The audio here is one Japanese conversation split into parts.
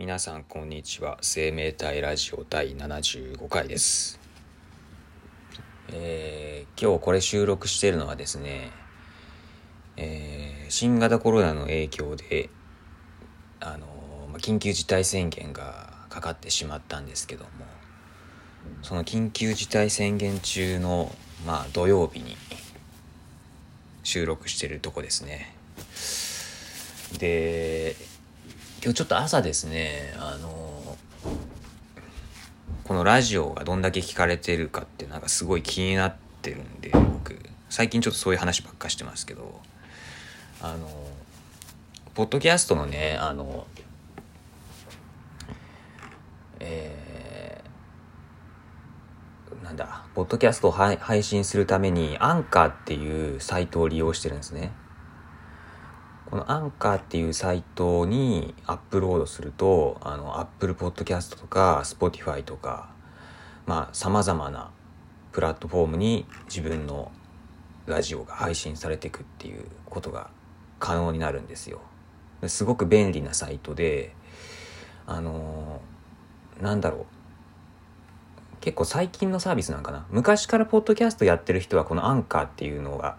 皆さんこんにちは。生命体ラジオ第75回です。えー、今日これ収録しているのはですね、えー、新型コロナの影響であの緊急事態宣言がかかってしまったんですけどもその緊急事態宣言中のまあ土曜日に収録してるとこですね。で今日ちょっと朝ですねあのこのラジオがどんだけ聞かれてるかってなんかすごい気になってるんで僕最近ちょっとそういう話ばっかしてますけどあのポッドキャストのねあのえー、なんだポッドキャストを配信するためにアンカーっていうサイトを利用してるんですね。このアンカーっていうサイトにアップロードすると、あの、アップルポッドキャストとか、スポティファイとか、まあ、様々なプラットフォームに自分のラジオが配信されていくっていうことが可能になるんですよ。すごく便利なサイトで、あのー、なんだろう。結構最近のサービスなんかな。昔からポッドキャストやってる人はこのアンカーっていうのが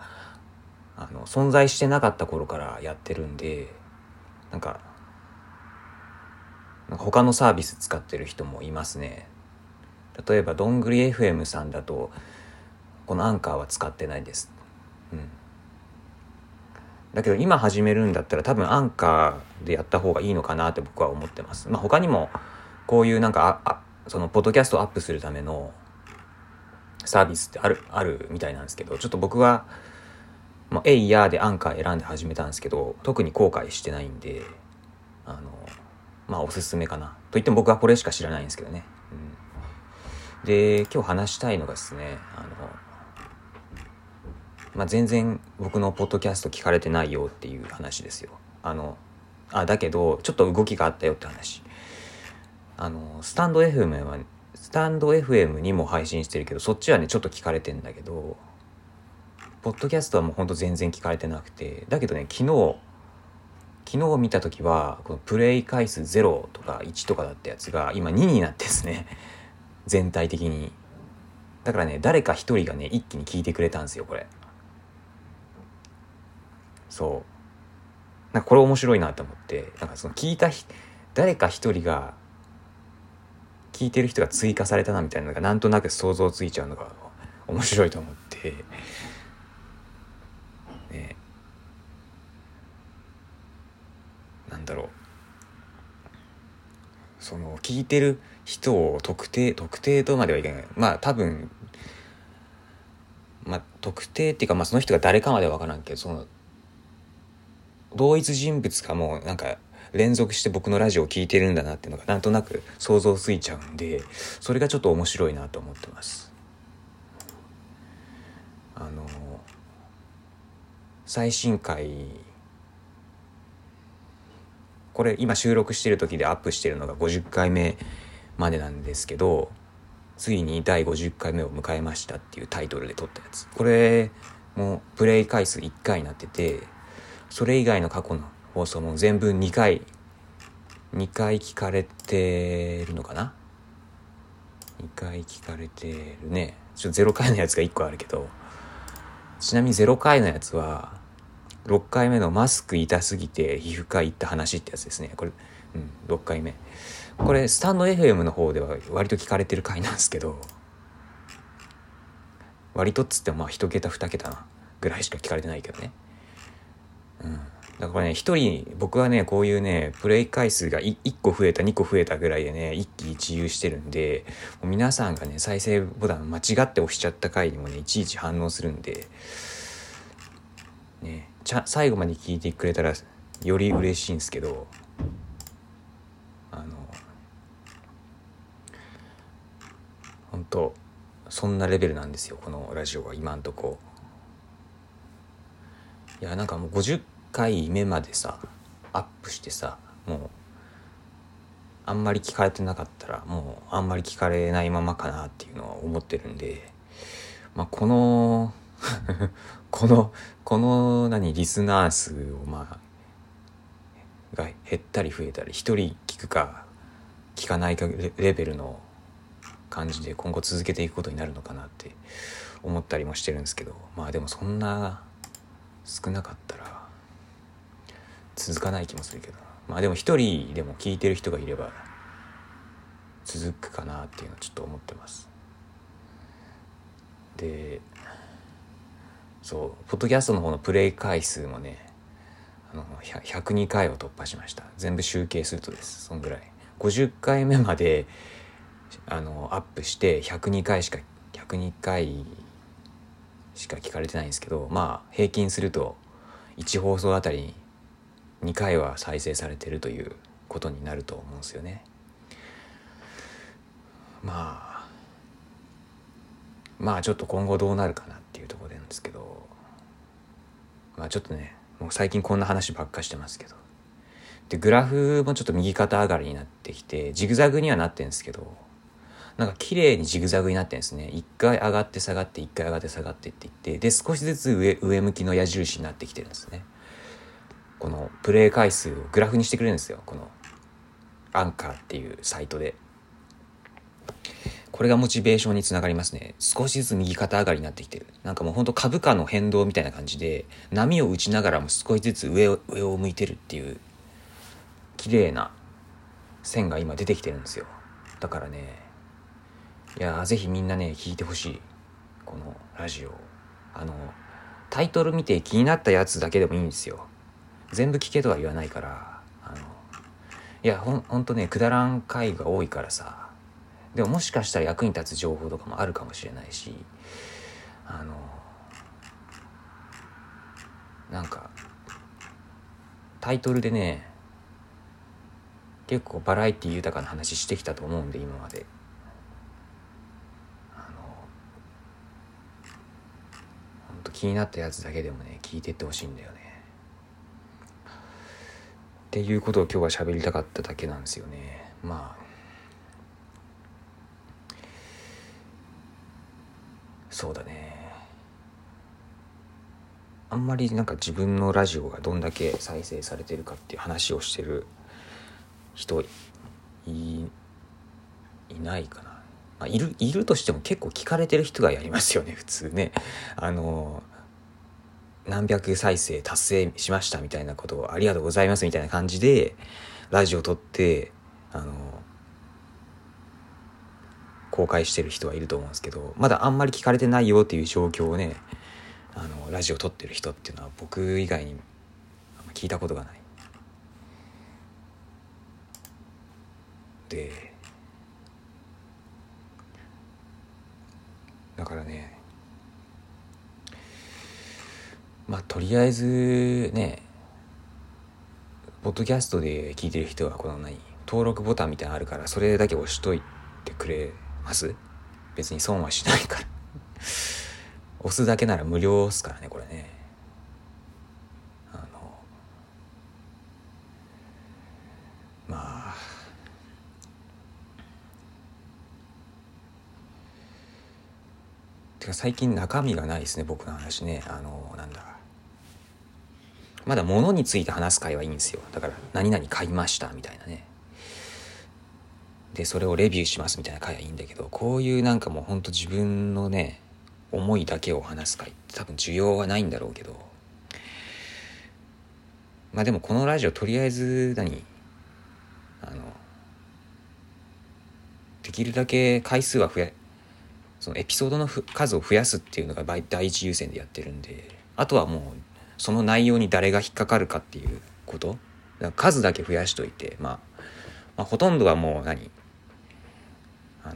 あの存在してなかった頃からやってるんでなんかなんか他のサービス使ってる人もいますね。例えばどんぐり FM さんだとこのアンカーは使ってないです。うん。だけど今始めるんだったら多分アンカーでやった方がいいのかなって僕は思ってます。まあ他にもこういうなんかあそのポッドキャストをアップするためのサービスってあるあるみたいなんですけどちょっと僕はまあ、えいやでアンカー選んで始めたんですけど、特に後悔してないんで、あの、まあ、おすすめかな。と言っても僕はこれしか知らないんですけどね。うん、で、今日話したいのがですね、あの、まあ、全然僕のポッドキャスト聞かれてないよっていう話ですよ。あの、あ、だけど、ちょっと動きがあったよって話。あの、スタンド FM は、スタンド FM にも配信してるけど、そっちはね、ちょっと聞かれてんだけど、ポッドキャストはもうほんと全然聞かれてなくて。だけどね昨日昨日見た時はこのプレイ回数0とか1とかだったやつが今2になってですね。全体的に。だからね誰か一人がね一気に聞いてくれたんですよこれ。そう。なんかこれ面白いなと思って。なんかその聞いた誰か一人が聞いてる人が追加されたなみたいなのがなんとなく想像ついちゃうのが面白いと思ってねなんだろうその聞いてる人を特定特定とまではいけない。まあ多分まあ特定っていうかまあその人が誰かまでは分からんけどその同一人物かもなんか連続して僕のラジオを聴いてるんだなっていうのがなんとなく想像ついちゃうんでそれがちょっと面白いなと思ってます。あの最新回これ今収録してる時でアップしてるのが50回目までなんですけどついに第50回目を迎えましたっていうタイトルで撮ったやつ。これもプレイ回数1回になっててそれ以外の過去の放送も全部2回2回聞かれてるのかな？2回聞かれてるね。ちょっと0回のやつが1個あるけどちなみに0回のやつは6回目のマスク痛すぎて皮膚科行った話ってやつですね。これ、うん、6回目。これ、スタンド FM の方では割と聞かれてる回なんですけど、割とっつってもまあ1桁2桁なぐらいしか聞かれてないけどね。うん。だからね、一人、僕はね、こういうね、プレイ回数が 1, 個増えた、2個増えたぐらいでね、一喜一憂してるんで、皆さんがね、再生ボタン間違って押しちゃった回にもね、いちいち反応するんで、ね、ちゃ最後まで聞いてくれたらより嬉しいんですけどあの本当そんなレベルなんですよこのラジオは今んとこ。いやなんかもう50回目までさアップしてさもうあんまり聞かれてなかったらもうあんまり聞かれないままかなっていうのは思ってるんでまあこのこのこの何リスナー数をまあが減ったり増えたり1人聞くか聞かないかレベルの感じで今後続けていくことになるのかなって思ったりもしてるんですけどまあでもそんな少なかったら続かない気もするけどまあでも一人でも聞いてる人がいれば続くかなっていうのをちょっと思ってます。でそうポッドキャストの方のプレイ回数もねあの102回を突破しました。全部集計するとですそんぐらい。50回目まであのアップして102回しか102回しか聞かれてないんですけどまあ平均すると1放送あたり2回は再生されてるということになると思うんですよね。まあまあちょっと今後どうなるかなっていうところなんですけどまあちょっとねもう最近こんな話ばっかしてますけど。でグラフもちょっと右肩上がりになってきてジグザグにはなってるんですけどなんか綺麗にジグザグになってるんですね。一回上がって下がって一回上がって下がってっていってで少しずつ上上向きの矢印になってきてるんですね。このプレイ回数をグラフにしてくれるんですよ。このアンカーっていうサイトで。これがモチベーションにつながりますね。少しずつ右肩上がりになってきてる。なんかもうほんと株価の変動みたいな感じで、波を打ちながらも少しずつ上を、上を向いてるっていう、綺麗な線が今出てきてるんですよ。だからね、いやぜひみんなね、聞いてほしい。このラジオ。あの、タイトル見て気になったやつだけでもいいんですよ。全部聞けとは言わないから、あの、いや、ほん、ほんとね、くだらん回が多いからさ、でももしかしたら役に立つ情報とかもあるかもしれないしあのなんかタイトルでね結構バラエティ豊かな話してきたと思うんで今まで。あの本当気になったやつだけでもね聞いてってほしいんだよね。っていうことを今日は喋りたかっただけなんですよね。まあそうだね。あんまりなんか自分のラジオがどんだけ再生されてるかっていう話をしてる人いないかな、まあ、いるいるとしても結構聞かれてる人がやりますよね 普通ね。あの何百再生達成しましたみたいなことをありがとうございますみたいな感じでラジオ撮ってあの公開してる人はいると思うんですけどまだあんまり聞かれてないよっていう状況をねあのラジオ撮ってる人っていうのは僕以外に聞いたことがない。でだからねまあとりあえずねポッドキャストで聞いてる人はこの何登録ボタンみたいなのあるからそれだけ押しといてくれます。別に損はしないから。押すだけなら無料っすからねこれね。あのまあ。てか最近中身がないですね僕の話ね。あのなんだ。まだ物について話す会はいいんですよ。だから何々買いましたみたいなね。でそれをレビューしますみたいな回はいいんだけどこういうなんかもうほんと自分のね思いだけを話す回って多分需要はないんだろうけどまあでもこのラジオとりあえず何あのできるだけ回数は増やそのエピソードの数を増やすっていうのが第一優先でやってるんであとはもうその内容に誰が引っかかるかっていうこと。数だけ増やしといて、まあ、まあほとんどはもう何あの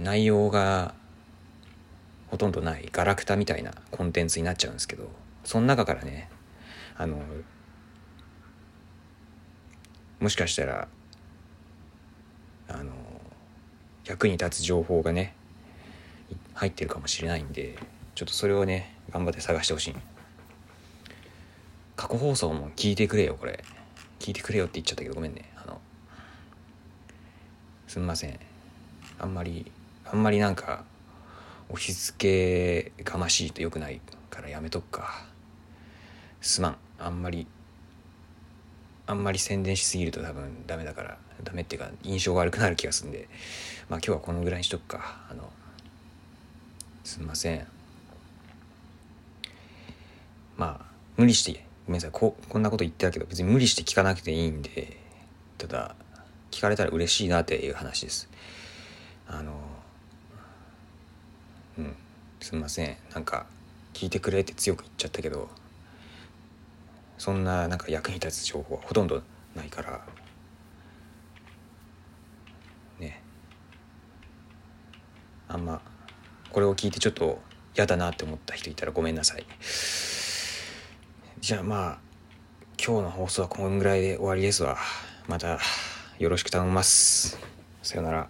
内容がほとんどないガラクタみたいなコンテンツになっちゃうんですけどその中からねあのもしかしたらあの役に立つ情報がね入ってるかもしれないんでちょっとそれをね頑張って探してほしい。過去放送も聞いてくれよこれ。聞いてくれよって言っちゃったけどごめんね。あのすんません。あんまりあんまりなんか押し付けがましいとよくないからやめとくか。すまん。あんまりあんまり宣伝しすぎると多分ダメだからダメっていうか印象が悪くなる気がするんで。まあ今日はこのぐらいにしとくか。あのすみません。まあ無理してごめんなさい。ここんなこと言ってたけど別に無理して聞かなくていいんでただ聞かれたら嬉しいなっていう話です。あのうん。すみません。なんか聞いてくれって強く言っちゃったけどそんななんか役に立つ情報はほとんどないから。ね。あんまこれを聞いてちょっと嫌だなって思った人いたらごめんなさい。じゃあまあ今日の放送はこんぐらいで終わりですわ。またよろしく頼みます。さよなら。